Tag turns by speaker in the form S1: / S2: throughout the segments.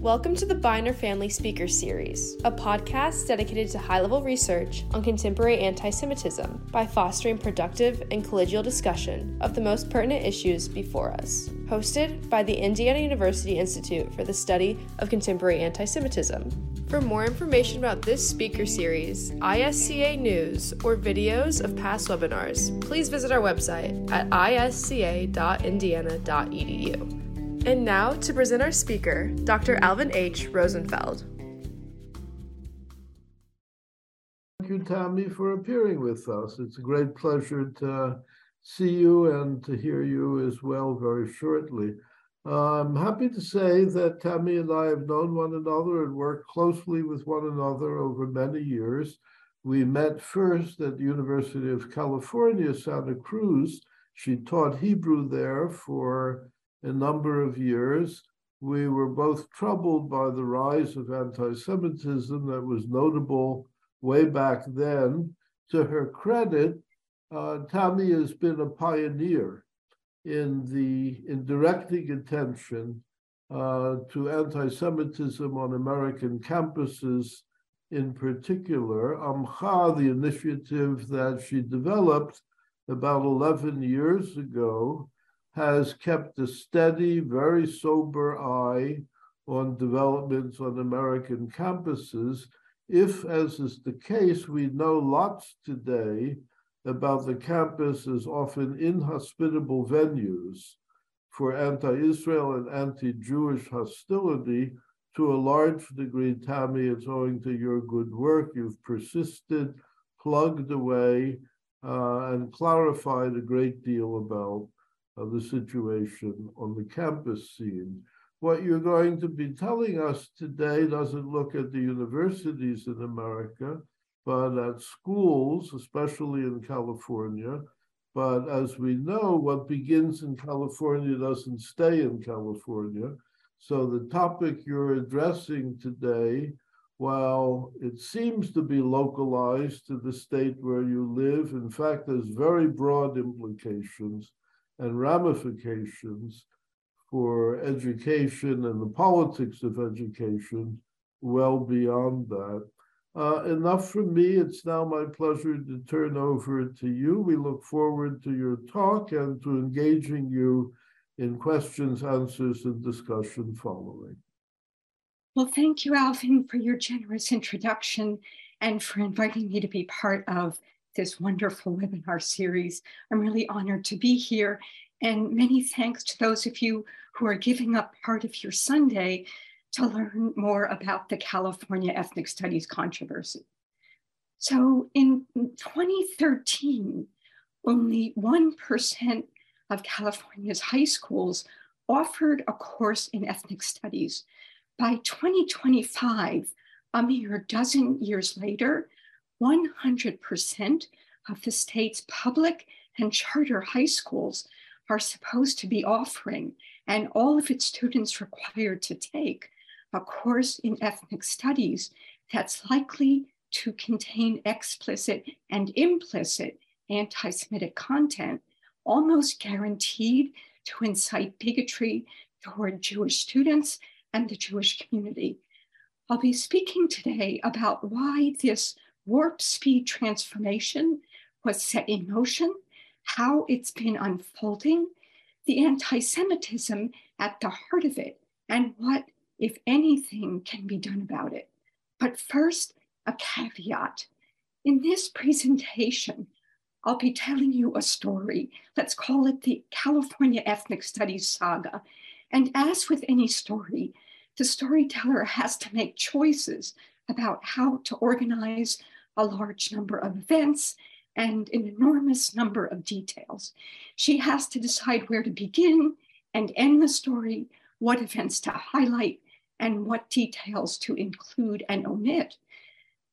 S1: Welcome to the Biner Family Speaker Series, a podcast dedicated to high level research on contemporary anti Semitism by fostering productive and collegial discussion of the most pertinent issues before us. Hosted by the Indiana University Institute for the Study of Contemporary Anti Semitism. For more information about this speaker series, ISCA news, or videos of past webinars, please visit our website at isca.indiana.edu. And now to present our speaker, Dr. Alvin H. Rosenfeld.
S2: Thank you, Tammi, for appearing with us. It's a great pleasure to see you and to hear you as well very shortly. I'm happy to say that Tammi and I have known one another and worked closely with one another over many years. We met first at the University of California, Santa Cruz. She taught Hebrew there for a number of years. We were both troubled by the rise of anti Semitism that was notable way back then. To her credit, uh, Tammi has been a pioneer in the in directing attention uh, to anti-Semitism on American campuses, in particular. Amcha, the initiative that she developed about 11 years ago, has kept a steady, very sober eye on developments on American campuses. If, as is the case, we know lots today about the campus as often inhospitable venues for anti Israel and anti Jewish hostility. To a large degree, Tammi, it's owing to your good work. You've persisted, plugged away, uh, and clarified a great deal about of the situation on the campus scene. What you're going to be telling us today doesn't look at the universities in America, but at schools, especially in California. But as we know, what begins in California doesn't stay in California. So the topic you're addressing today, while it seems to be localized to the state where you live, in fact, has very broad implications and ramifications for education and the politics of education well beyond that. Uh, enough from me. It's now my pleasure to turn over to you. We look forward to your talk and to engaging you in questions, answers, and discussion following.
S3: Well, thank you, Alvin, for your generous introduction and for inviting me to be part of this wonderful webinar series. I'm really honored to be here. And many thanks to those of you who are giving up part of your Sunday to learn more about the California Ethnic Studies controversy. So in 2013, only 1% of California's high schools offered a course in ethnic studies. By 2025, a mere dozen years later, 100% of the state's public and charter high schools are supposed to be offering, and all of its students required to take a course in ethnic studies that's likely to contain explicit and implicit anti Semitic content, almost guaranteed to incite bigotry toward Jewish students and the Jewish community. I'll be speaking today about why this warp speed transformation was set in motion, how it's been unfolding, the anti Semitism at the heart of it, and what, if anything, can be done about it. But first, a caveat. In this presentation, I'll be telling you a story. Let's call it the California Ethnic Studies Saga. And as with any story, the storyteller has to make choices about how to organize a large number of events and an enormous number of details. She has to decide where to begin and end the story, what events to highlight, and what details to include and omit.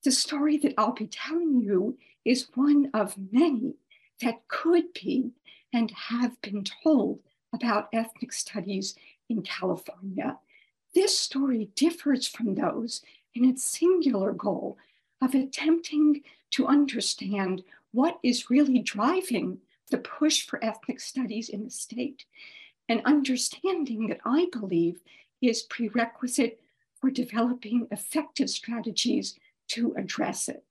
S3: The story that I'll be telling you is one of many that could be and have been told about ethnic studies in California. This story differs from those in its singular goal of attempting to understand what is really driving the push for ethnic studies in the state. An understanding that I believe is prerequisite for developing effective strategies to address it.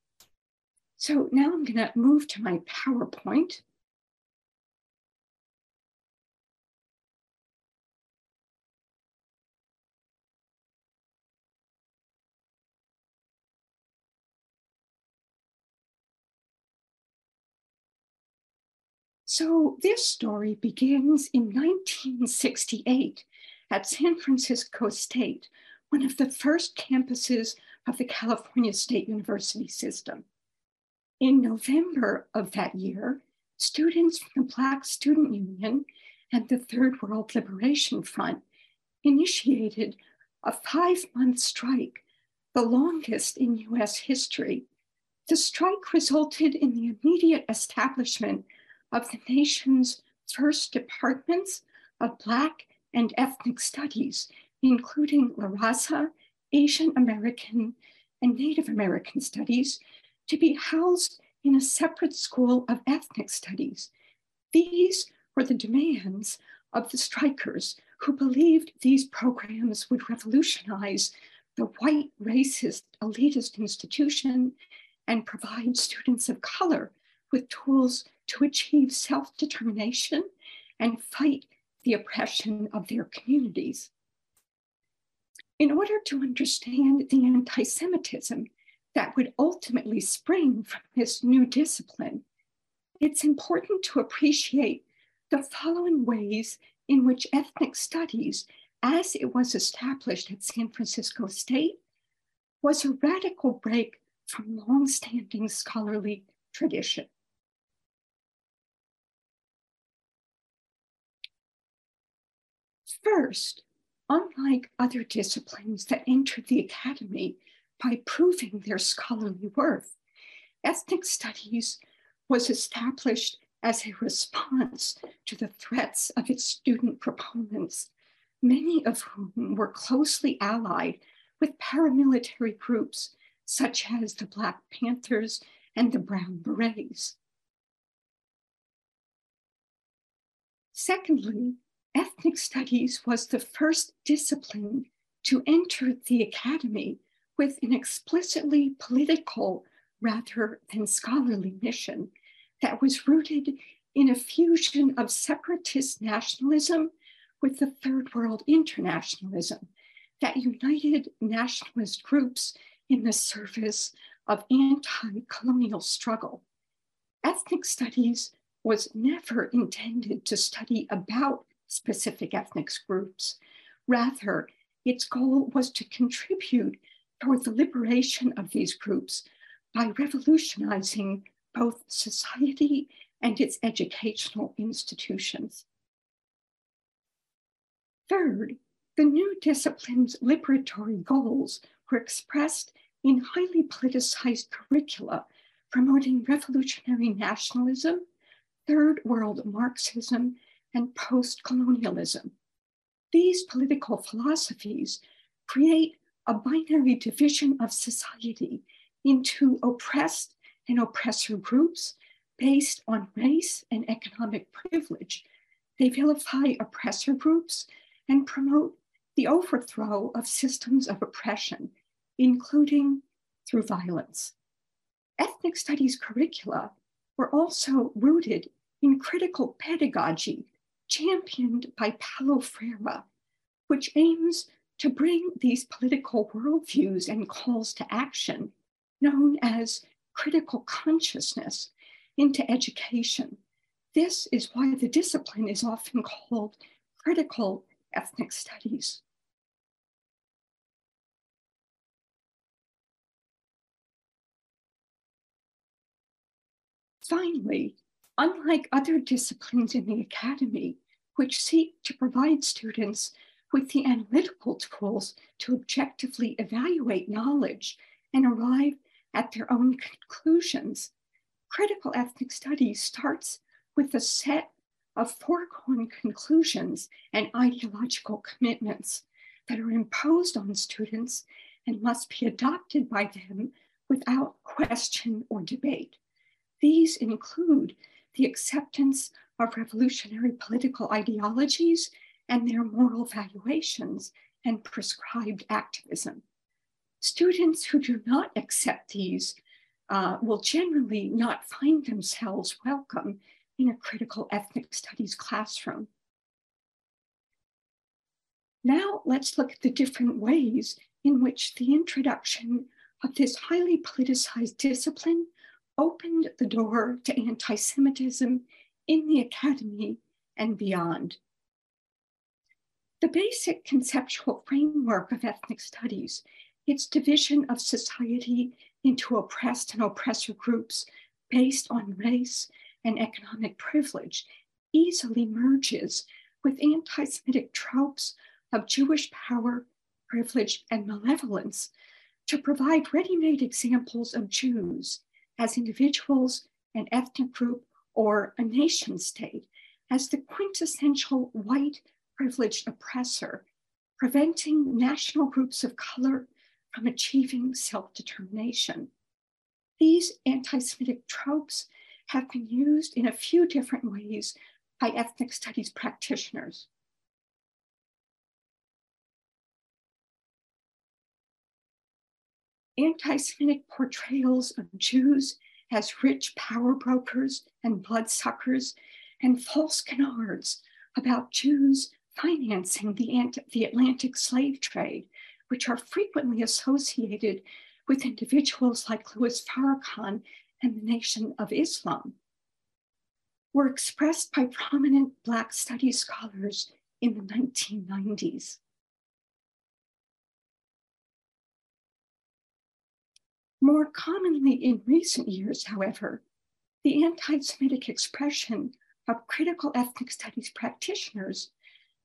S3: So now I'm going to move to my PowerPoint. So this story begins in 1968 at San Francisco State, one of the first campuses of the California State University system. In November of that year, students from the Black Student Union and the Third World Liberation Front initiated a five month strike, the longest in US history. The strike resulted in the immediate establishment of the nation's first departments of Black and ethnic studies, including La Raza, Asian American, and Native American studies, to be housed in a separate school of ethnic studies. These were the demands of the strikers who believed these programs would revolutionize the white racist elitist institution and provide students of color with tools to achieve self determination and fight the oppression of their communities. In order to understand the anti Semitism that would ultimately spring from this new discipline, it's important to appreciate the following ways in which ethnic studies, as it was established at San Francisco State, was a radical break from longstanding scholarly tradition. First, unlike other disciplines that entered the academy by proving their scholarly worth, ethnic studies was established as a response to the threats of its student proponents, many of whom were closely allied with paramilitary groups such as the Black Panthers and the Brown Berets. Secondly, ethnic studies was the first discipline to enter the academy with an explicitly political rather than scholarly mission that was rooted in a fusion of separatist nationalism with the third world internationalism that united nationalist groups in the service of anti colonial struggle. Ethnic studies was never intended to study about specific ethnic groups. Rather, its goal was to contribute toward the liberation of these groups by revolutionizing both society and its educational institutions. Third, the new discipline's liberatory goals were expressed in highly politicized curricula promoting revolutionary nationalism, third world Marxism, and post colonialism. These political philosophies create a binary division of society into oppressed and oppressor groups based on race and economic privilege. They vilify oppressor groups and promote the overthrow of systems of oppression, including through violence. Ethnic studies curricula were also rooted in critical pedagogy championed by Paulo Freire, which aims to bring these political worldviews and calls to action, known as critical consciousness, into education. This is why the discipline is often called critical ethnic studies. Finally, unlike other disciplines in the academy, which seek to provide students with the analytical tools to objectively evaluate knowledge and arrive at their own conclusions, critical ethnic studies starts with a set of foregone conclusions and ideological commitments that are imposed on students and must be adopted by them without question or debate. These include the acceptance of revolutionary political ideologies and their moral valuations and prescribed activism. Students who do not accept these uh, will generally not find themselves welcome in a critical ethnic studies classroom. Now let's look at the different ways in which the introduction of this highly politicized discipline opened the door to anti-Semitism in the academy and beyond. The basic conceptual framework of ethnic studies, its division of society into oppressed and oppressor groups based on race and economic privilege, easily merges with anti Semitic tropes of Jewish power, privilege, and malevolence to provide ready made examples of Jews as individuals, an ethnic group, or a nation state as the quintessential white privileged oppressor, preventing national groups of color from achieving self determination. These anti Semitic tropes have been used in a few different ways by ethnic studies practitioners. Anti Semitic portrayals of Jews as rich power brokers and bloodsuckers and false canards about Jews financing the, the Atlantic slave trade, which are frequently associated with individuals like Louis Farrakhan and the Nation of Islam, were expressed by prominent Black studies scholars in the 1990s. More commonly in recent years, however, the anti Semitic expression of critical ethnic studies practitioners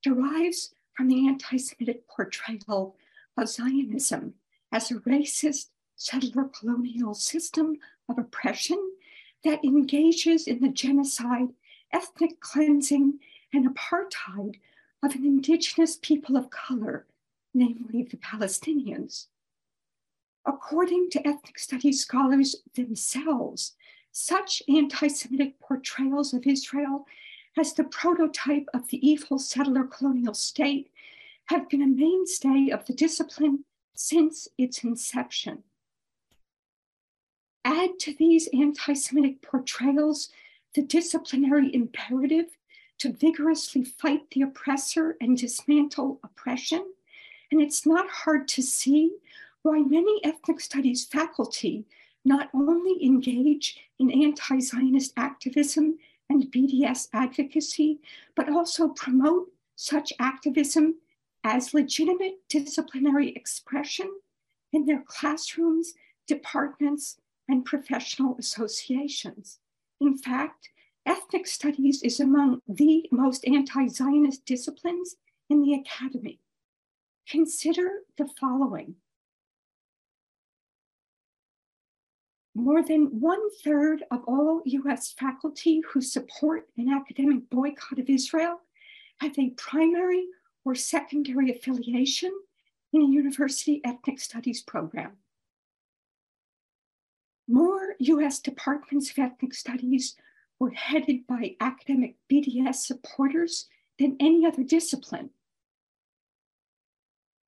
S3: derives from the anti Semitic portrayal of Zionism as a racist settler colonial system of oppression that engages in the genocide, ethnic cleansing, and apartheid of an indigenous people of color, namely the Palestinians. According to ethnic studies scholars themselves, such anti Semitic portrayals of Israel as the prototype of the evil settler colonial state have been a mainstay of the discipline since its inception. Add to these anti Semitic portrayals the disciplinary imperative to vigorously fight the oppressor and dismantle oppression, and it's not hard to see why many ethnic studies faculty not only engage in anti Zionist activism and BDS advocacy, but also promote such activism as legitimate disciplinary expression in their classrooms, departments, and professional associations. In fact, ethnic studies is among the most anti Zionist disciplines in the academy. Consider the following More than one third of all US faculty who support an academic boycott of Israel have a primary or secondary affiliation in a university ethnic studies program. More US departments of ethnic studies were headed by academic BDS supporters than any other discipline.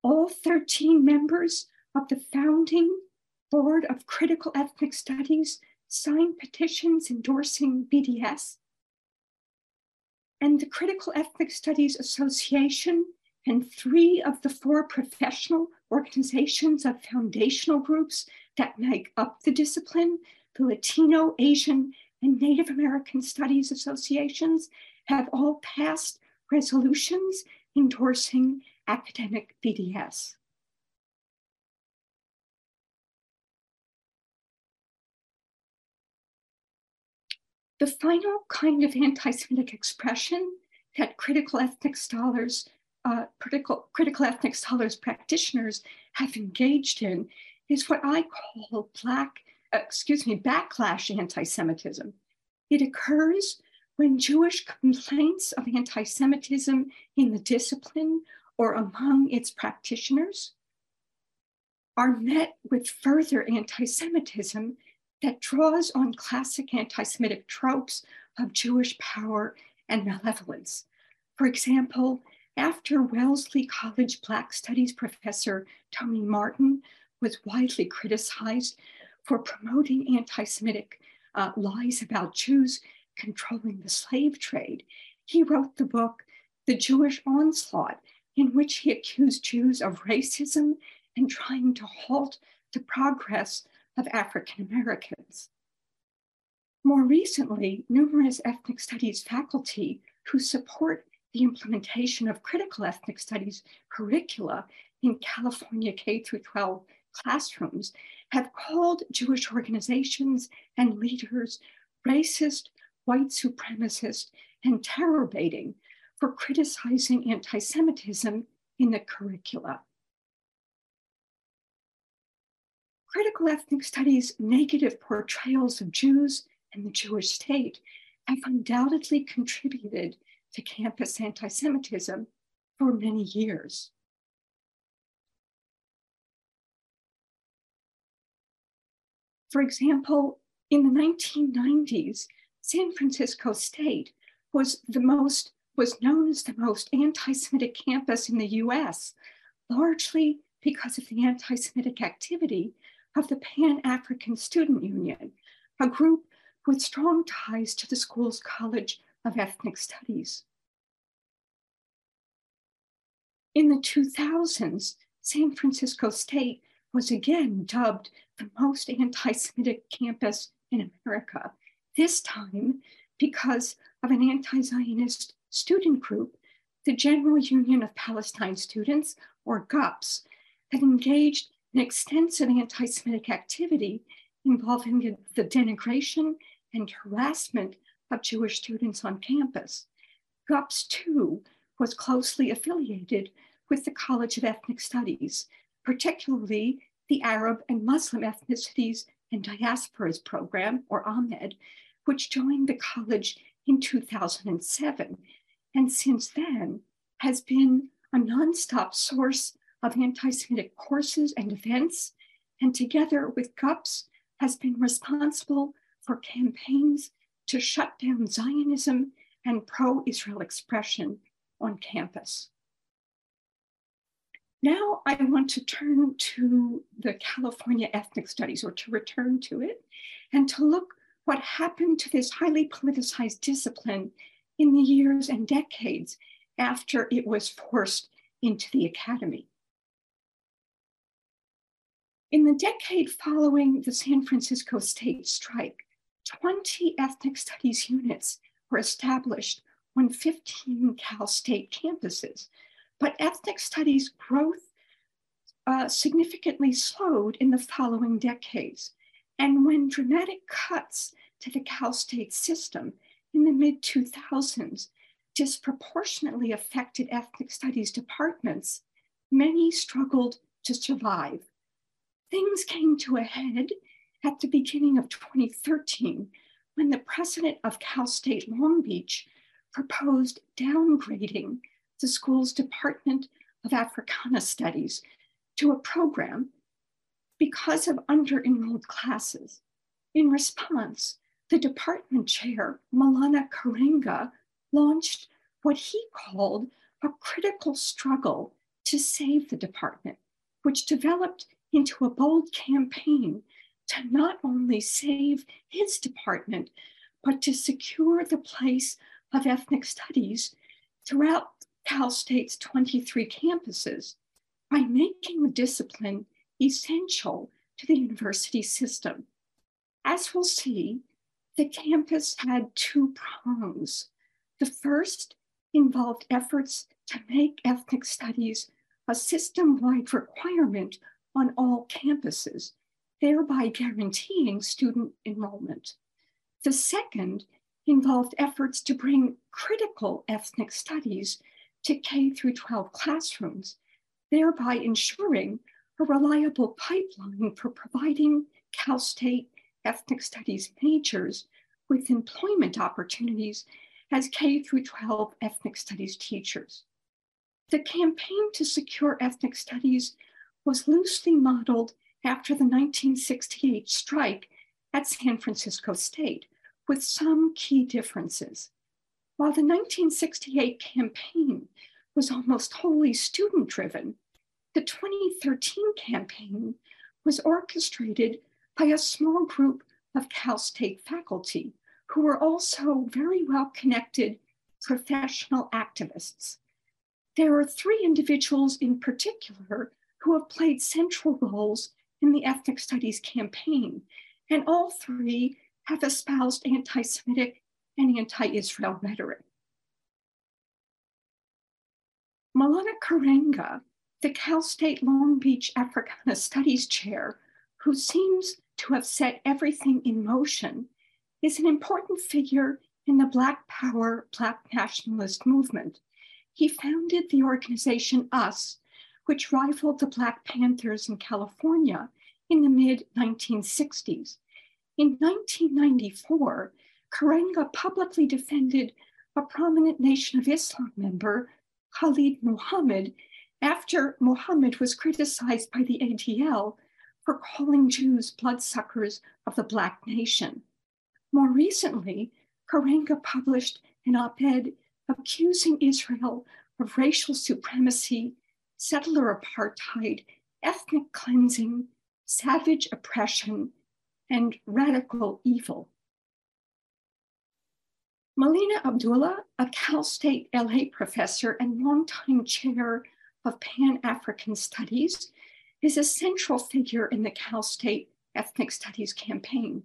S3: All 13 members of the founding Board of Critical Ethnic Studies signed petitions endorsing BDS. And the Critical Ethnic Studies Association and three of the four professional organizations of foundational groups that make up the discipline, the Latino, Asian, and Native American Studies Associations, have all passed resolutions endorsing academic BDS. The final kind of anti-Semitic expression that critical ethnic scholars, uh, critical, critical ethnic scholars practitioners have engaged in is what I call black, uh, excuse me, backlash anti-Semitism. It occurs when Jewish complaints of anti-Semitism in the discipline or among its practitioners are met with further anti-Semitism that draws on classic anti Semitic tropes of Jewish power and malevolence. For example, after Wellesley College Black Studies professor Tony Martin was widely criticized for promoting anti Semitic uh, lies about Jews controlling the slave trade, he wrote the book, The Jewish Onslaught, in which he accused Jews of racism and trying to halt the progress of African Americans. More recently, numerous ethnic studies faculty who support the implementation of critical ethnic studies curricula in California K through 12 classrooms have called Jewish organizations and leaders racist, white supremacist, and terror baiting for criticizing anti Semitism in the curricula. Critical ethnic studies' negative portrayals of Jews and the Jewish state have undoubtedly contributed to campus anti Semitism for many years. For example, in the 1990s, San Francisco State was the most was known as the most anti-Semitic campus in the US, largely because of the anti-Semitic activity of the Pan-African Student Union, a group with strong ties to the school's College of Ethnic Studies. In the 2000s, San Francisco State was again dubbed the most anti Semitic campus in America, this time because of an anti Zionist student group, the General Union of Palestine Students, or GUPS, that engaged in extensive anti Semitic activity involving the denigration and harassment of Jewish students on campus. GUPS, too, was closely affiliated with the College of Ethnic Studies, particularly the Arab and Muslim ethnicities and diasporas program, or AMED, which joined the college in 2007, and since then has been a nonstop source of anti Semitic courses and events, and together with GUPS has been responsible for campaigns to shut down Zionism and pro Israel expression on campus. Now I want to turn to the California ethnic studies, or to return to it, and to look what happened to this highly politicized discipline in the years and decades after it was forced into the academy. In the decade following the San Francisco state strike, 20 ethnic studies units were established on 15 Cal State campuses, but ethnic studies growth uh, significantly slowed in the following decades. And when dramatic cuts to the Cal State system in the mid 2000s disproportionately affected ethnic studies departments, many struggled to survive. Things came to a head at the beginning of 2013 when the president of Cal State Long Beach proposed downgrading the school's Department of Africana Studies to a program because of under enrolled classes. In response, the department chair, Maulana Karenga, launched what he called a critical struggle to save the department, which developed into a bold campaign to not only save his department, but to secure the place of ethnic studies throughout Cal State's 23 campuses by making the discipline essential to the university system. As we'll see, the campus had two prongs. The first involved efforts to make ethnic studies a system wide requirement on all campuses thereby guaranteeing student enrollment. The second involved efforts to bring critical ethnic studies to K through 12 classrooms, thereby ensuring a reliable pipeline for providing Cal State ethnic studies majors with employment opportunities as K through 12 ethnic studies teachers. The campaign to secure ethnic studies was loosely modeled after the 1968 strike at San Francisco State, with some key differences. While the 1968 campaign was almost wholly student driven. The 2013 campaign was orchestrated by a small group of Cal State faculty who were also very well connected professional activists. There are three individuals in particular who have played central roles in the ethnic studies campaign, and all three have espoused anti Semitic and anti Israel rhetoric. Maulana Karenga, the Cal State Long Beach Africana Studies Chair, who seems to have set everything in motion, is an important figure in the Black Power, Black nationalist movement. He founded the organization US, which rivaled the Black Panthers in California in the mid 1960s. In 1994, Karenga publicly defended a prominent Nation of Islam member, Khalid Muhammad, after Muhammad was criticized by the ADL for calling Jews bloodsuckers of the Black nation. More recently, Karenga published an op ed accusing Israel of racial supremacy, settler apartheid, ethnic cleansing, savage oppression, and radical evil. Melina Abdullah, a Cal State LA professor and longtime chair of Pan African Studies, is a central figure in the Cal State Ethnic Studies campaign.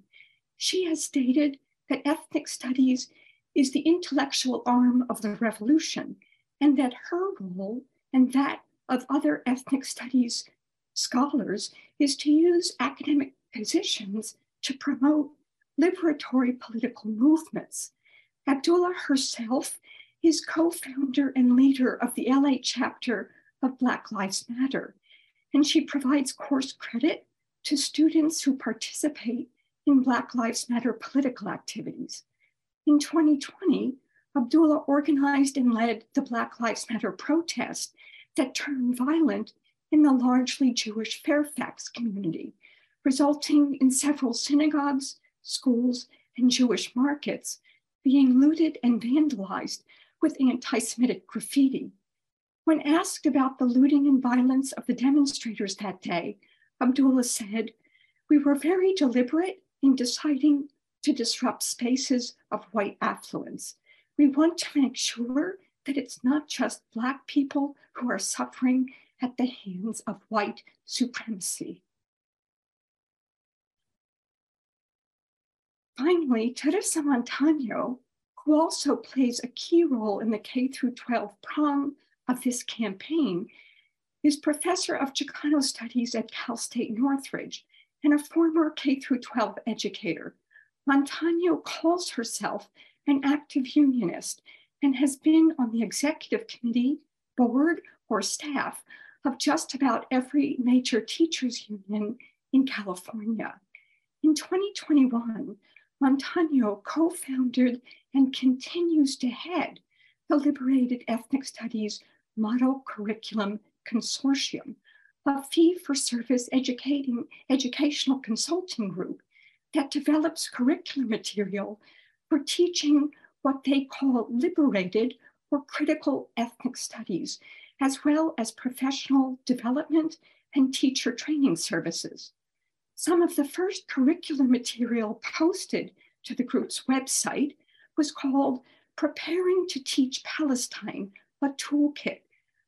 S3: She has stated that ethnic studies is the intellectual arm of the revolution, and that her role and that of other ethnic studies scholars is to use academic positions to promote liberatory political movements. Abdullah herself is co founder and leader of the LA chapter of Black Lives Matter, and she provides course credit to students who participate in Black Lives Matter political activities. In 2020, Abdullah organized and led the Black Lives Matter protest that turned violent in the largely Jewish Fairfax community, resulting in several synagogues, schools, and Jewish markets being looted and vandalized with anti Semitic graffiti. When asked about the looting and violence of the demonstrators that day, Abdullah said, We were very deliberate in deciding to disrupt spaces of white affluence. We want to make sure that it's not just Black people who are suffering at the hands of white supremacy. Finally, Teresa Montano, who also plays a key role in the K through 12 prong of this campaign, is professor of Chicano studies at Cal State Northridge and a former K 12 educator. Montano calls herself an active unionist and has been on the executive committee, board, or staff of just about every major teachers union in California. In 2021, Montano co founded and continues to head the Liberated Ethnic Studies Model Curriculum Consortium, a fee for service educating, educational consulting group that develops curricular material for teaching what they call liberated or critical ethnic studies, as well as professional development and teacher training services. Some of the first curricular material posted to the group's website was called Preparing to Teach Palestine, a toolkit,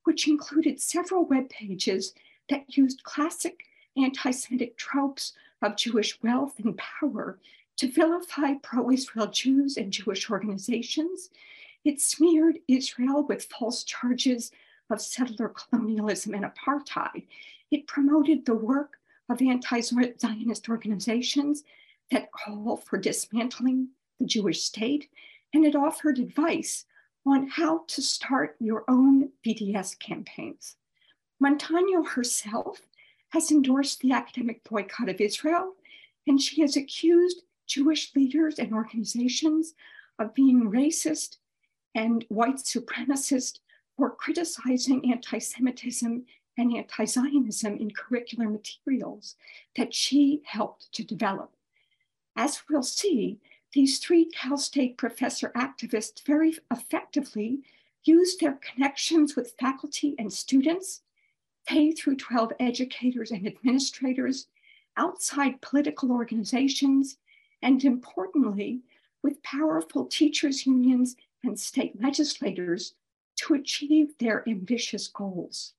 S3: which included several web pages that used classic anti Semitic tropes of Jewish wealth and power to vilify pro Israel Jews and Jewish organizations. It smeared Israel with false charges of settler colonialism and apartheid. It promoted the work of anti Zionist organizations that call for dismantling the Jewish state, and it offered advice on how to start your own BDS campaigns. Montano herself has endorsed the academic boycott of Israel, and she has accused Jewish leaders and organizations of being racist and white supremacist for criticizing anti Semitism and anti Zionism in curricular materials that she helped to develop. As we'll see, these three Cal State professor activists very effectively used their connections with faculty and students, K through 12 educators and administrators, outside political organizations, and importantly, with powerful teachers' unions and state legislators to achieve their ambitious goals.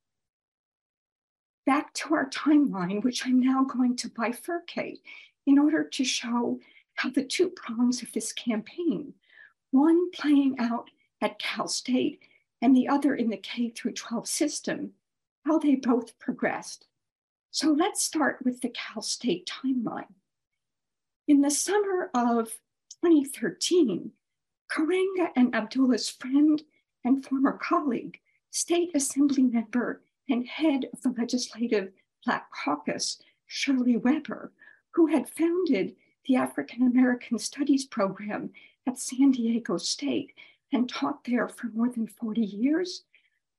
S3: Back to our timeline, which I'm now going to bifurcate in order to show how the two prongs of this campaign, one playing out at Cal State and the other in the K through 12 system, how they both progressed. So let's start with the Cal State timeline. In the summer of 2013, Karenga and Abdullah's friend and former colleague, State Assembly member and head of the Legislative Black Caucus, Shirley Weber, who had founded the African American Studies program at San Diego State and taught there for more than 40 years,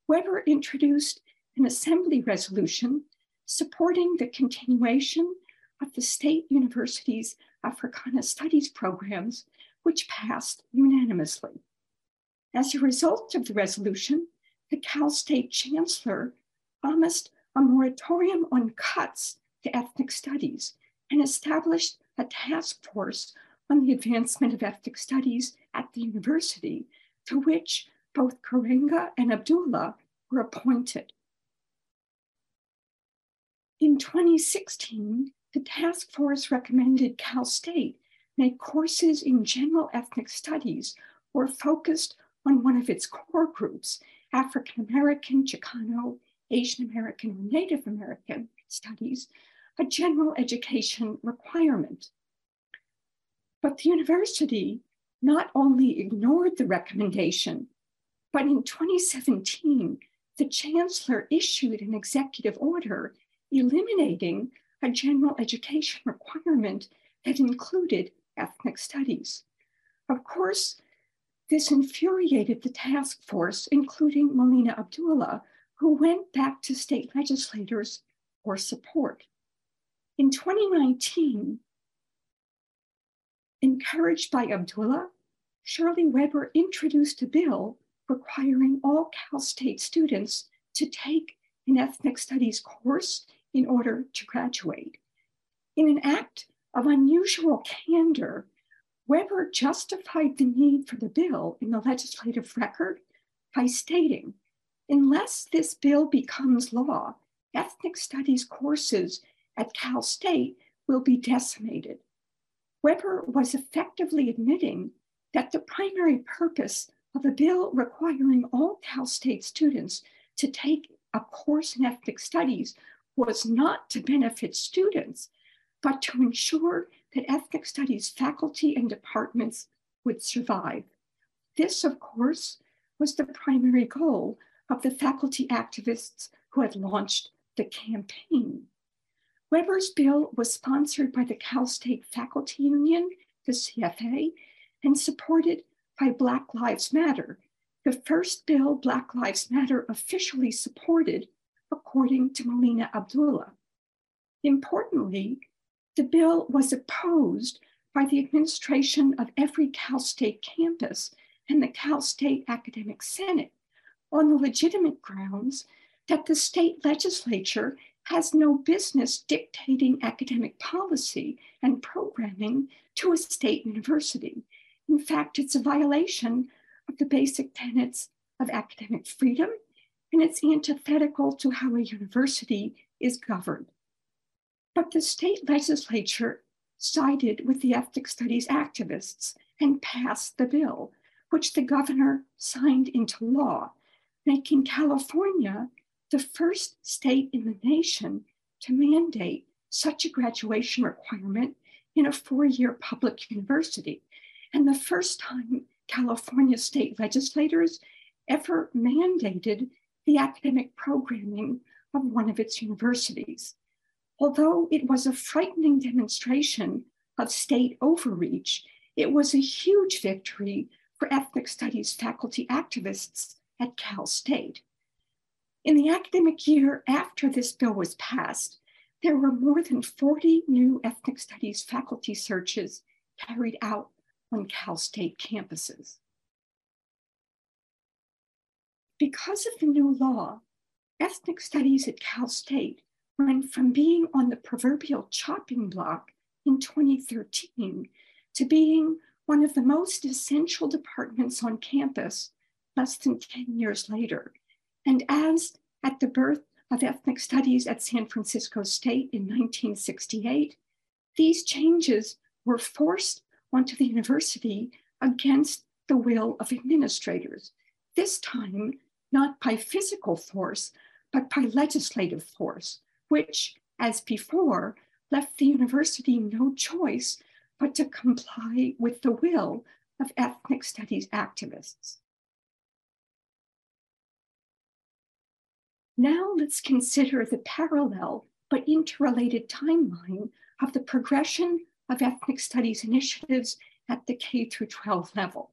S3: Weber introduced an assembly resolution supporting the continuation of the state university's Africana Studies programs, which passed unanimously. As a result of the resolution, the Cal State Chancellor promised a moratorium on cuts to ethnic studies and established a task force on the advancement of ethnic studies at the university, to which both Karenga and Abdullah were appointed. In 2016, the task force recommended Cal State make courses in general ethnic studies or focused on one of its core groups, African American, Chicano, Asian American, or Native American studies, a general education requirement. But the university not only ignored the recommendation, but in 2017, the chancellor issued an executive order eliminating a general education requirement that included ethnic studies. Of course, this infuriated the task force, including Melina Abdullah, who went back to state legislators for support. In 2019, encouraged by Abdullah, Shirley Weber introduced a bill requiring all Cal State students to take an ethnic studies course in order to graduate. In an act of unusual candor, Weber justified the need for the bill in the legislative record by stating unless this bill becomes law, ethnic studies courses at Cal State will be decimated. Weber was effectively admitting that the primary purpose of a bill requiring all Cal State students to take a course in ethnic studies was not to benefit students, but to ensure that ethnic studies faculty and departments would survive. This, of course, was the primary goal of the faculty activists who had launched the campaign. Weber's bill was sponsored by the Cal State Faculty Union, the CFA, and supported by Black Lives Matter, the first bill Black Lives Matter officially supported, according to Melina Abdullah. Importantly, the bill was opposed by the administration of every Cal State campus and the Cal State Academic Senate, on the legitimate grounds that the state legislature has no business dictating academic policy and programming to a state university. In fact, it's a violation of the basic tenets of academic freedom, and it's antithetical to how a university is governed. But the state legislature sided with the ethnic studies activists and passed the bill, which the governor signed into law making California the first state in the nation to mandate such a graduation requirement in a four year public university, and the first time California state legislators ever mandated the academic programming of one of its universities. Although it was a frightening demonstration of state overreach, it was a huge victory for ethnic studies faculty activists at Cal State. In the academic year after this bill was passed, there were more than 40 new ethnic studies faculty searches carried out on Cal State campuses. Because of the new law, ethnic studies at Cal State went from being on the proverbial chopping block in 2013 to being one of the most essential departments on campus less than 10 years later. And as at the birth of ethnic studies at San Francisco State in 1968, these changes were forced onto the university against the will of administrators, this time not by physical force, but by legislative force, which, as before, left the university no choice but to comply with the will of ethnic studies activists. Now let's consider the parallel but interrelated timeline of the progression of ethnic studies initiatives at the K through 12 level.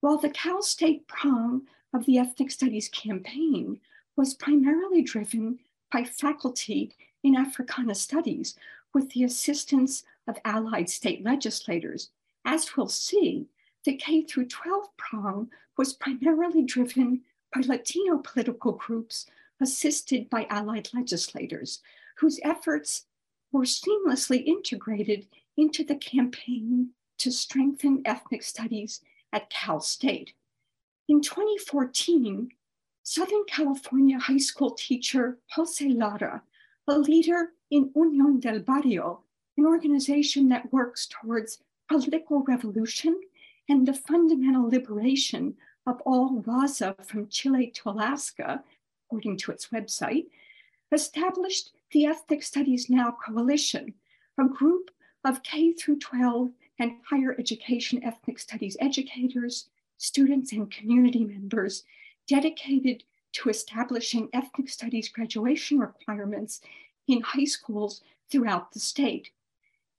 S3: While the Cal State prong of the ethnic studies campaign was primarily driven by faculty in Africana studies with the assistance of allied state legislators, as we'll see, the K through 12 prong was primarily driven by Latino political groups assisted by allied legislators, whose efforts were seamlessly integrated into the campaign to strengthen ethnic studies at Cal State. In 2014, Southern California high school teacher Jose Lara, a leader in Unión del Barrio, an organization that works towards political revolution and the fundamental liberation of all Raza from Chile to Alaska, according to its website, established the Ethnic Studies Now Coalition, a group of K through 12 and higher education ethnic studies educators, students, and community members dedicated to establishing ethnic studies graduation requirements in high schools throughout the state.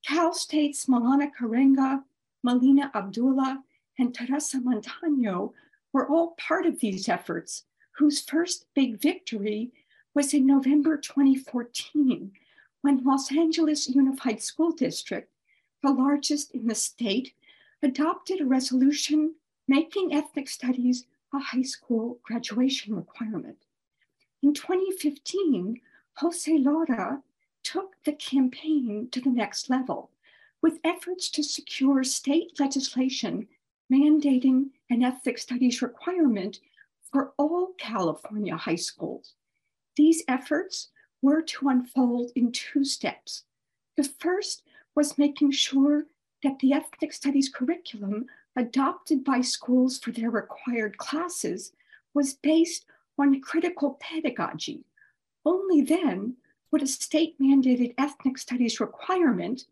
S3: Cal State's Maulana Karenga, Melina Abdullah, and Teresa Montano were all part of these efforts whose first big victory was in November 2014 when Los Angeles Unified School District, the largest in the state, adopted a resolution making ethnic studies a high school graduation requirement. In 2015, Jose Lara took the campaign to the next level with efforts to secure state legislation mandating an ethnic studies requirement for all California high schools. These efforts were to unfold in two steps. The first was making sure that the ethnic studies curriculum adopted by schools for their required classes was based on critical pedagogy. Only then would a state mandated ethnic studies requirement,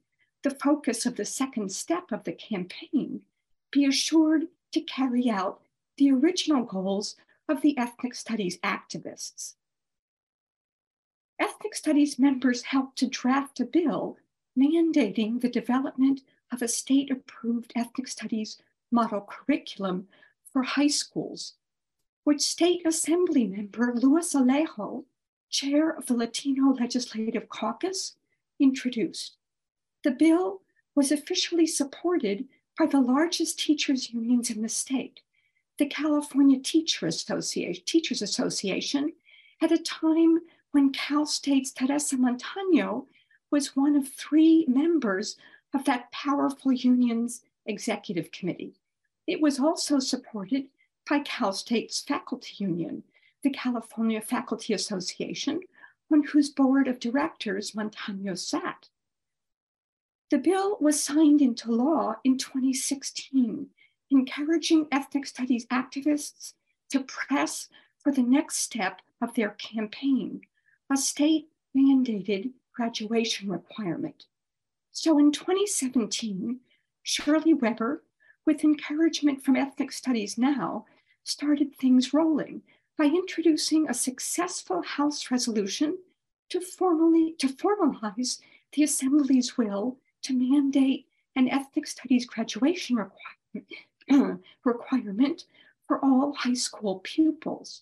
S3: the focus of the second step of the campaign, be assured to carry out the original goals of the ethnic studies activists. Ethnic studies members helped to draft a bill mandating the development of a state approved ethnic studies model curriculum for high schools, which State Assembly member Luis Alejo, chair of the Latino Legislative Caucus, introduced. The bill was officially supported by the largest teachers' unions in the state, the California Teacher Association, Teachers Association, at a time when Cal State's Teresa Montano was one of three members of that powerful union's executive committee. It was also supported by Cal State's faculty union, the California Faculty Association, on whose board of directors Montano sat. The bill was signed into law in 2016, encouraging ethnic studies activists to press for the next step of their campaign, a state mandated graduation requirement. So in 2017, Shirley Weber, with encouragement from Ethnic Studies Now, started things rolling by introducing a successful House resolution to formally to formalize the Assembly's will to mandate an ethnic studies graduation requirement, requirement for all high school pupils.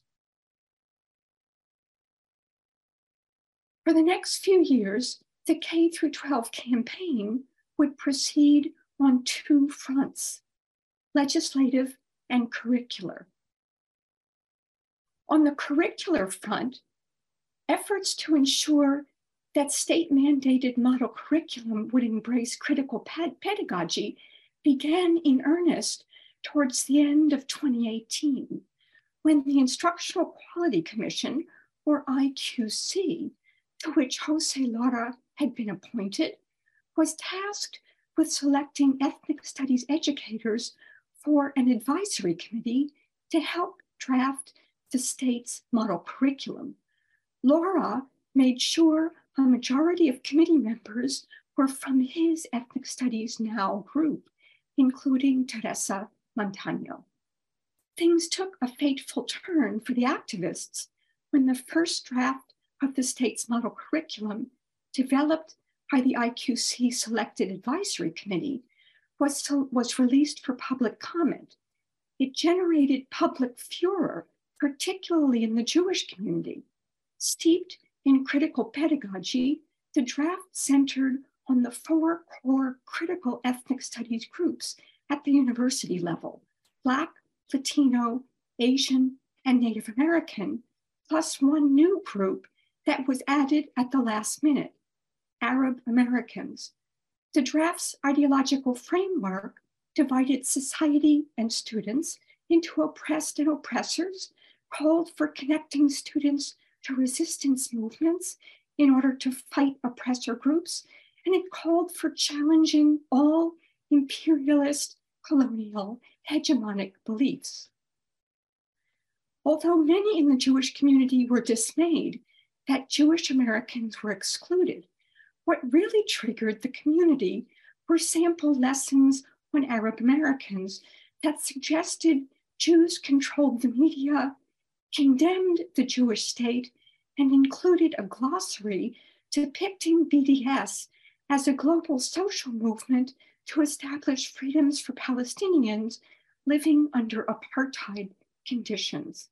S3: For the next few years, the K through 12 campaign would proceed on two fronts, legislative and curricular. On the curricular front, efforts to ensure that state mandated model curriculum would embrace critical pedagogy began in earnest towards the end of 2018 when the Instructional Quality Commission, or IQC, to which Jose Lara had been appointed, was tasked with selecting ethnic studies educators for an advisory committee to help draft the state's model curriculum. Lara made sure a majority of committee members were from his Ethnic Studies Now group, including Teresa Montano. Things took a fateful turn for the activists when the first draft of the state's model curriculum, developed by the IQC Selected Advisory Committee, was, to, was released for public comment. It generated public furor, particularly in the Jewish community. Steeped in critical pedagogy, the draft centered on the four core critical ethnic studies groups at the university level Black, Latino, Asian, and Native American, plus one new group that was added at the last minute Arab Americans. The draft's ideological framework divided society and students into oppressed and oppressors, called for connecting students to resistance movements in order to fight oppressor groups, and it called for challenging all imperialist, colonial, hegemonic beliefs. Although many in the Jewish community were dismayed that Jewish Americans were excluded, what really triggered the community were sample lessons on Arab Americans that suggested Jews controlled the media, condemned the Jewish state, and included a glossary depicting BDS as a global social movement to establish freedoms for Palestinians living under apartheid conditions.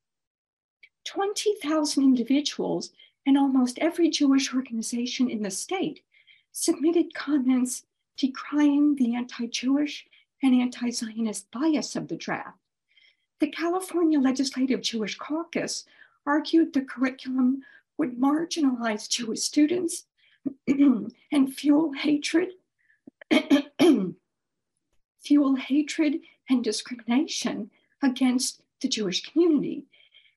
S3: 20,000 individuals and almost every Jewish organization in the state submitted comments decrying the anti Jewish and anti Zionist bias of the draft. The California Legislative Jewish Caucus argued the curriculum would marginalize Jewish students and fuel hatred, fuel hatred and discrimination against the Jewish community.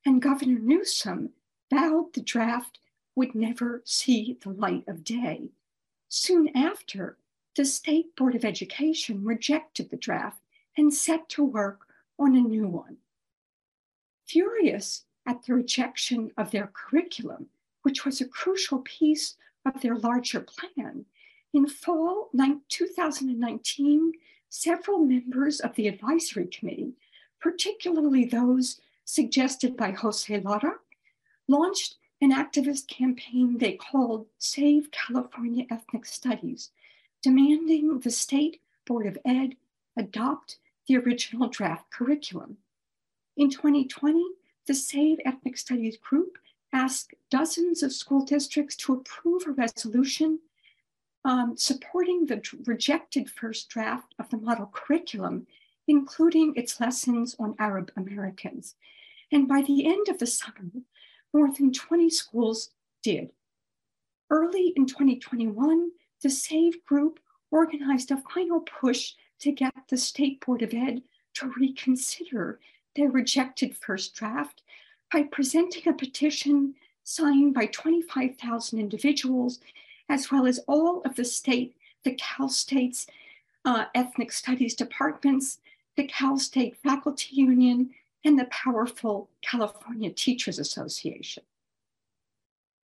S3: And Governor Newsom vowed the draft would never see the light of day. Soon after, the State Board of Education rejected the draft and set to work on a new one. Furious at the rejection of their curriculum, which was a crucial piece of their larger plan. In fall 2019, several members of the advisory committee, particularly those suggested by Jose Lara, launched an activist campaign they called Save California Ethnic Studies, demanding the State Board of Ed adopt the original draft curriculum. In 2020, the Save Ethnic Studies group asked dozens of school districts to approve a resolution um, supporting the rejected first draft of the model curriculum, including its lessons on Arab Americans. And by the end of the summer, more than 20 schools did. Early in 2021, the SAVE group organized a final push to get the State Board of Ed to reconsider their rejected first draft by presenting a petition signed by 25,000 individuals, as well as all of the state, the Cal State's uh, ethnic studies departments, the Cal State Faculty Union, and the powerful California Teachers Association.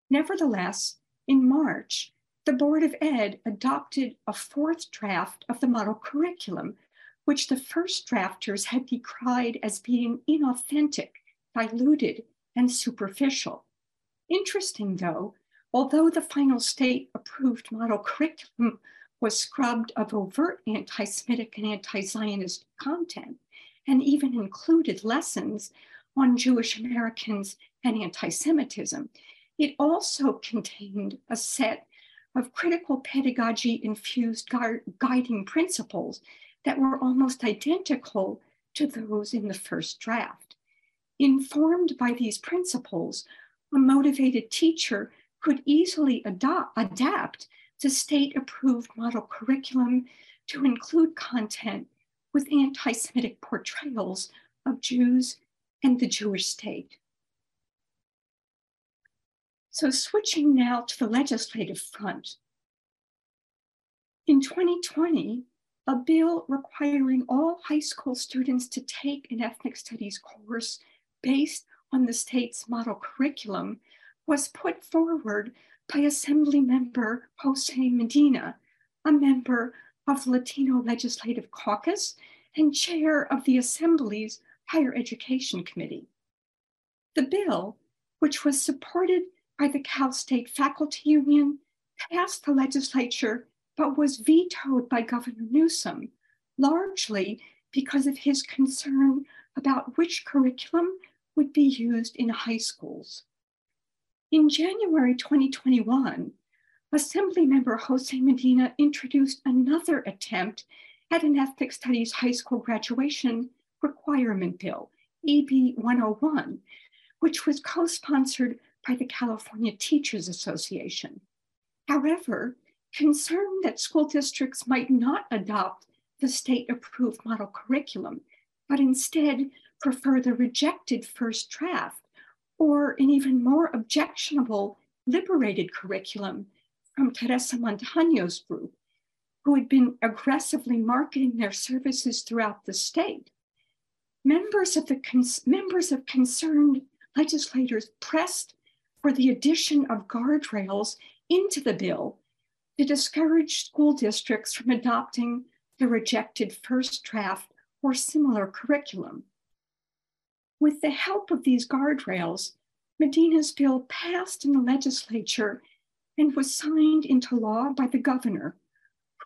S3: Nevertheless, in March, the Board of Ed adopted a fourth draft of the model curriculum, which the first drafters had decried as being inauthentic diluted, and superficial. Interesting though, although the final state approved model curriculum was scrubbed of overt anti Semitic and anti Zionist content, and even included lessons on Jewish Americans and anti Semitism, it also contained a set of critical pedagogy infused guiding principles that were almost identical to those in the first draft. Informed by these principles, a motivated teacher could easily adapt the state approved model curriculum to include content with anti Semitic portrayals of Jews and the Jewish state. So, switching now to the legislative front. In 2020, a bill requiring all high school students to take an ethnic studies course based on the state's model curriculum was put forward by Assembly Member Jose Medina, a member of the Latino Legislative Caucus and chair of the Assembly's Higher Education Committee. The bill, which was supported by the Cal State Faculty Union, passed the legislature but was vetoed by Governor Newsom, largely because of his concern about which curriculum would be used in high schools. In January 2021, Assemblymember Jose Medina introduced another attempt at an ethnic studies high school graduation requirement bill, AB 101, which was co sponsored by the California Teachers Association. However, concerned that school districts might not adopt the state approved model curriculum, but instead prefer the rejected first draft or an even more objectionable liberated curriculum from Teresa Montano's group, who had been aggressively marketing their services throughout the state. Members of, the members of concerned legislators pressed for the addition of guardrails into the bill to discourage school districts from adopting the rejected first draft or similar curriculum. With the help of these guardrails, Medina's bill passed in the legislature and was signed into law by the governor,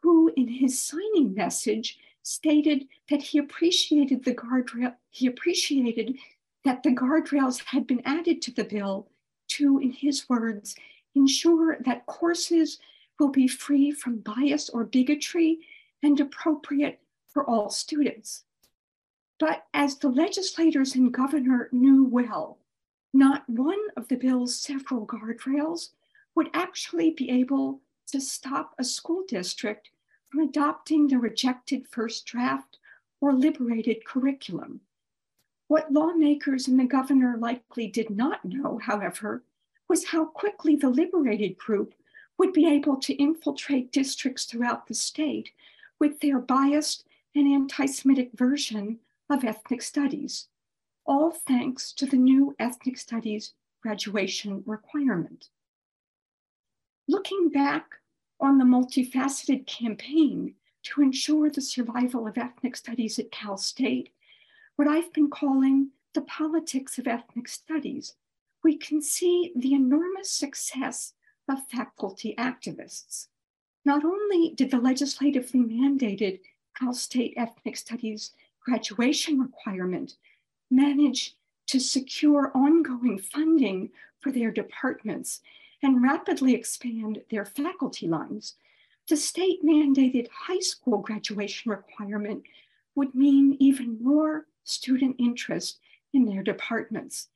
S3: who, in his signing message, stated that he appreciated the guardrail, he appreciated that the guardrails had been added to the bill to, in his words, ensure that courses will be free from bias or bigotry and appropriate for all students. But as the legislators and governor knew well, not one of the bill's several guardrails would actually be able to stop a school district from adopting the rejected first draft or liberated curriculum. What lawmakers and the governor likely did not know, however, was how quickly the liberated group would be able to infiltrate districts throughout the state with their biased and anti Semitic version of ethnic studies, all thanks to the new ethnic studies graduation requirement. Looking back on the multifaceted campaign to ensure the survival of ethnic studies at Cal State, what I've been calling the politics of ethnic studies, we can see the enormous success of faculty activists. Not only did the legislatively mandated Cal State Ethnic Studies graduation requirement manage to secure ongoing funding for their departments and rapidly expand their faculty lines, the state mandated high school graduation requirement would mean even more student interest in their departments.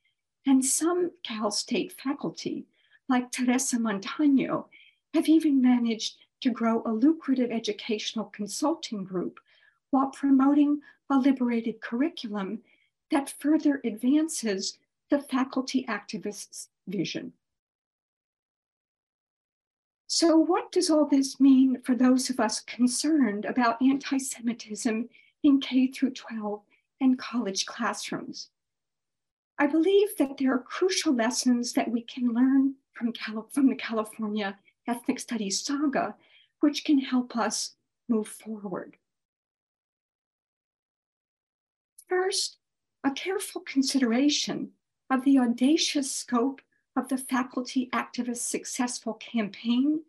S3: And some Cal State faculty, like Teresa Montano, have even managed to grow a lucrative educational consulting group while promoting a liberated curriculum that further advances the faculty activists' vision. So, what does all this mean for those of us concerned about anti Semitism in K through 12 and college classrooms? I believe that there are crucial lessons that we can learn from, from the California Ethnic Studies saga, which can help us move forward. First, a careful consideration of the audacious scope of the faculty activists' successful campaign,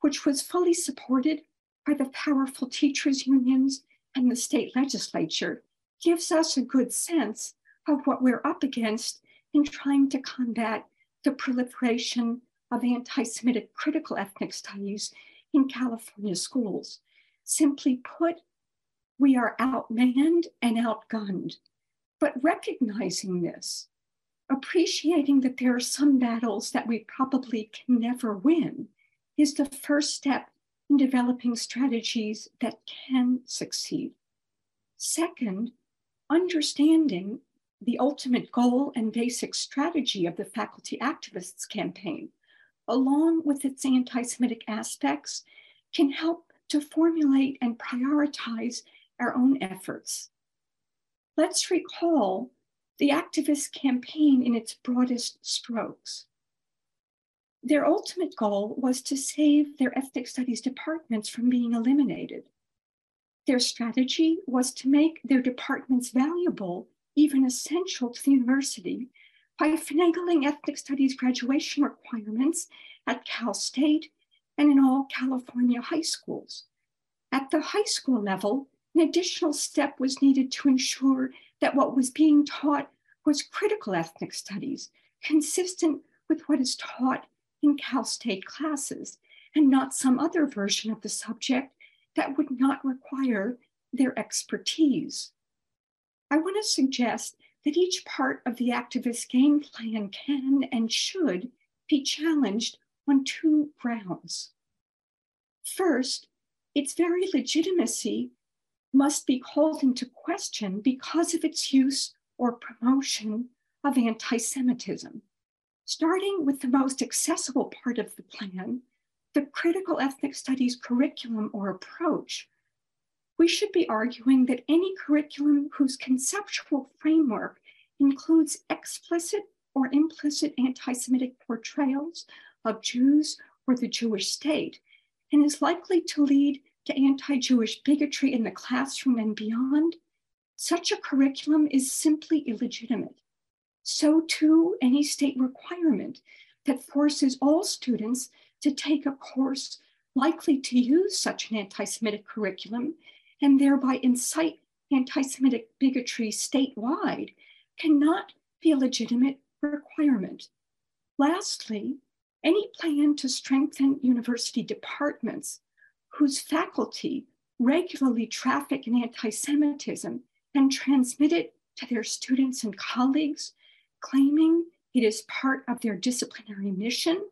S3: which was fully supported by the powerful teachers' unions and the state legislature, gives us a good sense of what we're up against in trying to combat the proliferation of anti Semitic critical ethnic studies in California schools. Simply put, we are outmanned and outgunned But recognizing this, appreciating that there are some battles that we probably can never win, is the first step in developing strategies that can succeed. Second, understanding the ultimate goal and basic strategy of the Faculty Activists Campaign, along with its anti Semitic aspects, can help to formulate and prioritize our own efforts. Let's recall the activist campaign in its broadest strokes. Their ultimate goal was to save their ethnic studies departments from being eliminated. Their strategy was to make their departments valuable, even essential to the university, by finagling ethnic studies graduation requirements at Cal State and in all California high schools. At the high school level, an additional step was needed to ensure that what was being taught was critical ethnic studies, consistent with what is taught in Cal State classes, and not some other version of the subject that would not require their expertise. I want to suggest that each part of the activist game plan can and should be challenged on two grounds. First, its very legitimacy must be called into question because of its use or promotion of anti Semitism. Starting with the most accessible part of the plan, the critical ethnic studies curriculum or approach, we should be arguing that any curriculum whose conceptual framework includes explicit or implicit anti Semitic portrayals of Jews or the Jewish state and is likely to lead to anti Jewish bigotry in the classroom and beyond, such a curriculum is simply illegitimate. So, too, any state requirement that forces all students to take a course likely to use such an anti Semitic curriculum and thereby incite anti Semitic bigotry statewide cannot be a legitimate requirement. Lastly, any plan to strengthen university departments whose faculty regularly traffic in anti Semitism and transmit it to their students and colleagues, claiming it is part of their disciplinary mission,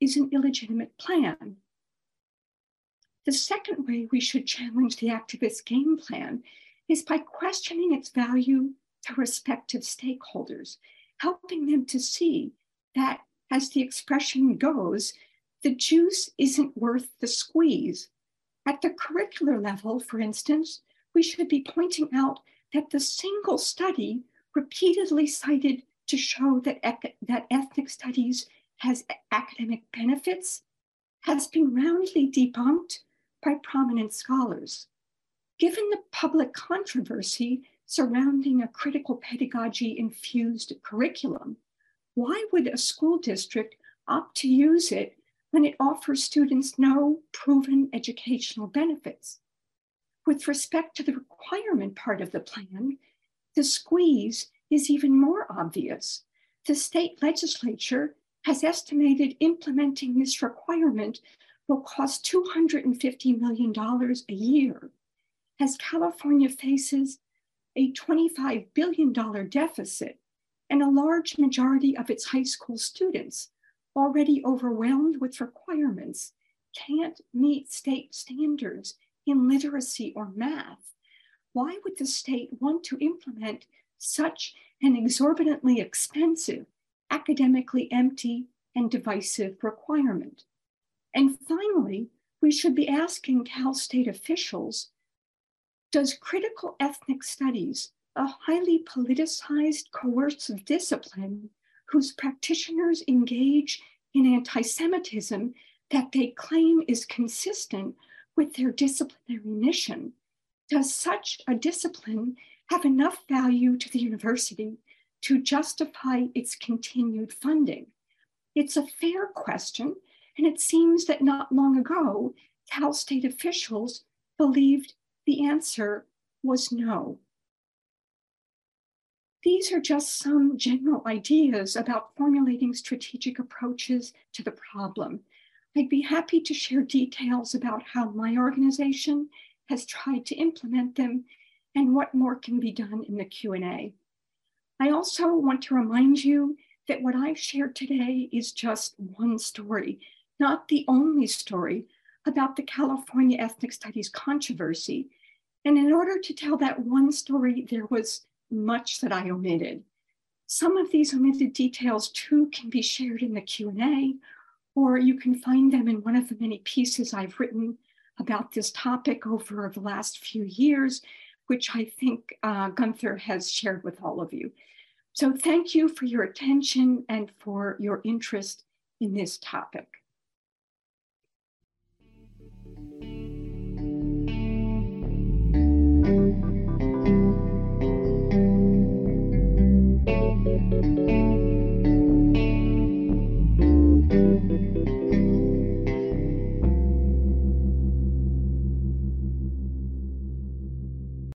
S3: is an illegitimate plan. The second way we should challenge the activist game plan is by questioning its value to respective stakeholders, helping them to see that as the expression goes, the juice isn't worth the squeeze. At the curricular level, for instance, we should be pointing out that the single study repeatedly cited to show that, that ethnic studies has academic benefits has been roundly debunked by prominent scholars. Given the public controversy surrounding a critical pedagogy infused curriculum, why would a school district opt to use it when it offers students no proven educational benefits? With respect to the requirement part of the plan, the squeeze is even more obvious. The state legislature has estimated implementing this requirement will cost $250 million a year as California faces a $25 billion deficit and a large majority of its high school students, already overwhelmed with requirements, can't meet state standards in literacy or math. Why would the state want to implement such an exorbitantly expensive, academically empty, and divisive requirement? And finally, we should be asking Cal State officials Does critical ethnic studies a highly politicized, coercive discipline whose practitioners engage in anti Semitism that they claim is consistent with their disciplinary mission. Does such a discipline have enough value to the university to justify its continued funding? It's a fair question, and it seems that not long ago, Cal State officials believed the answer was no. These are just some general ideas about formulating strategic approaches to the problem. I'd be happy to share details about how my organization has tried to implement them and what more can be done in the Q&A. I also want to remind you that what I've shared today is just one story, not the only story about the California Ethnic Studies controversy. And in order to tell that one story, there was much that I omitted. Some of these omitted details too can be shared in the Q&A, or you can find them in one of the many pieces I've written about this topic over the last few years, which I think uh, Gunther has shared with all of you. So thank you for your attention and for your interest in this topic.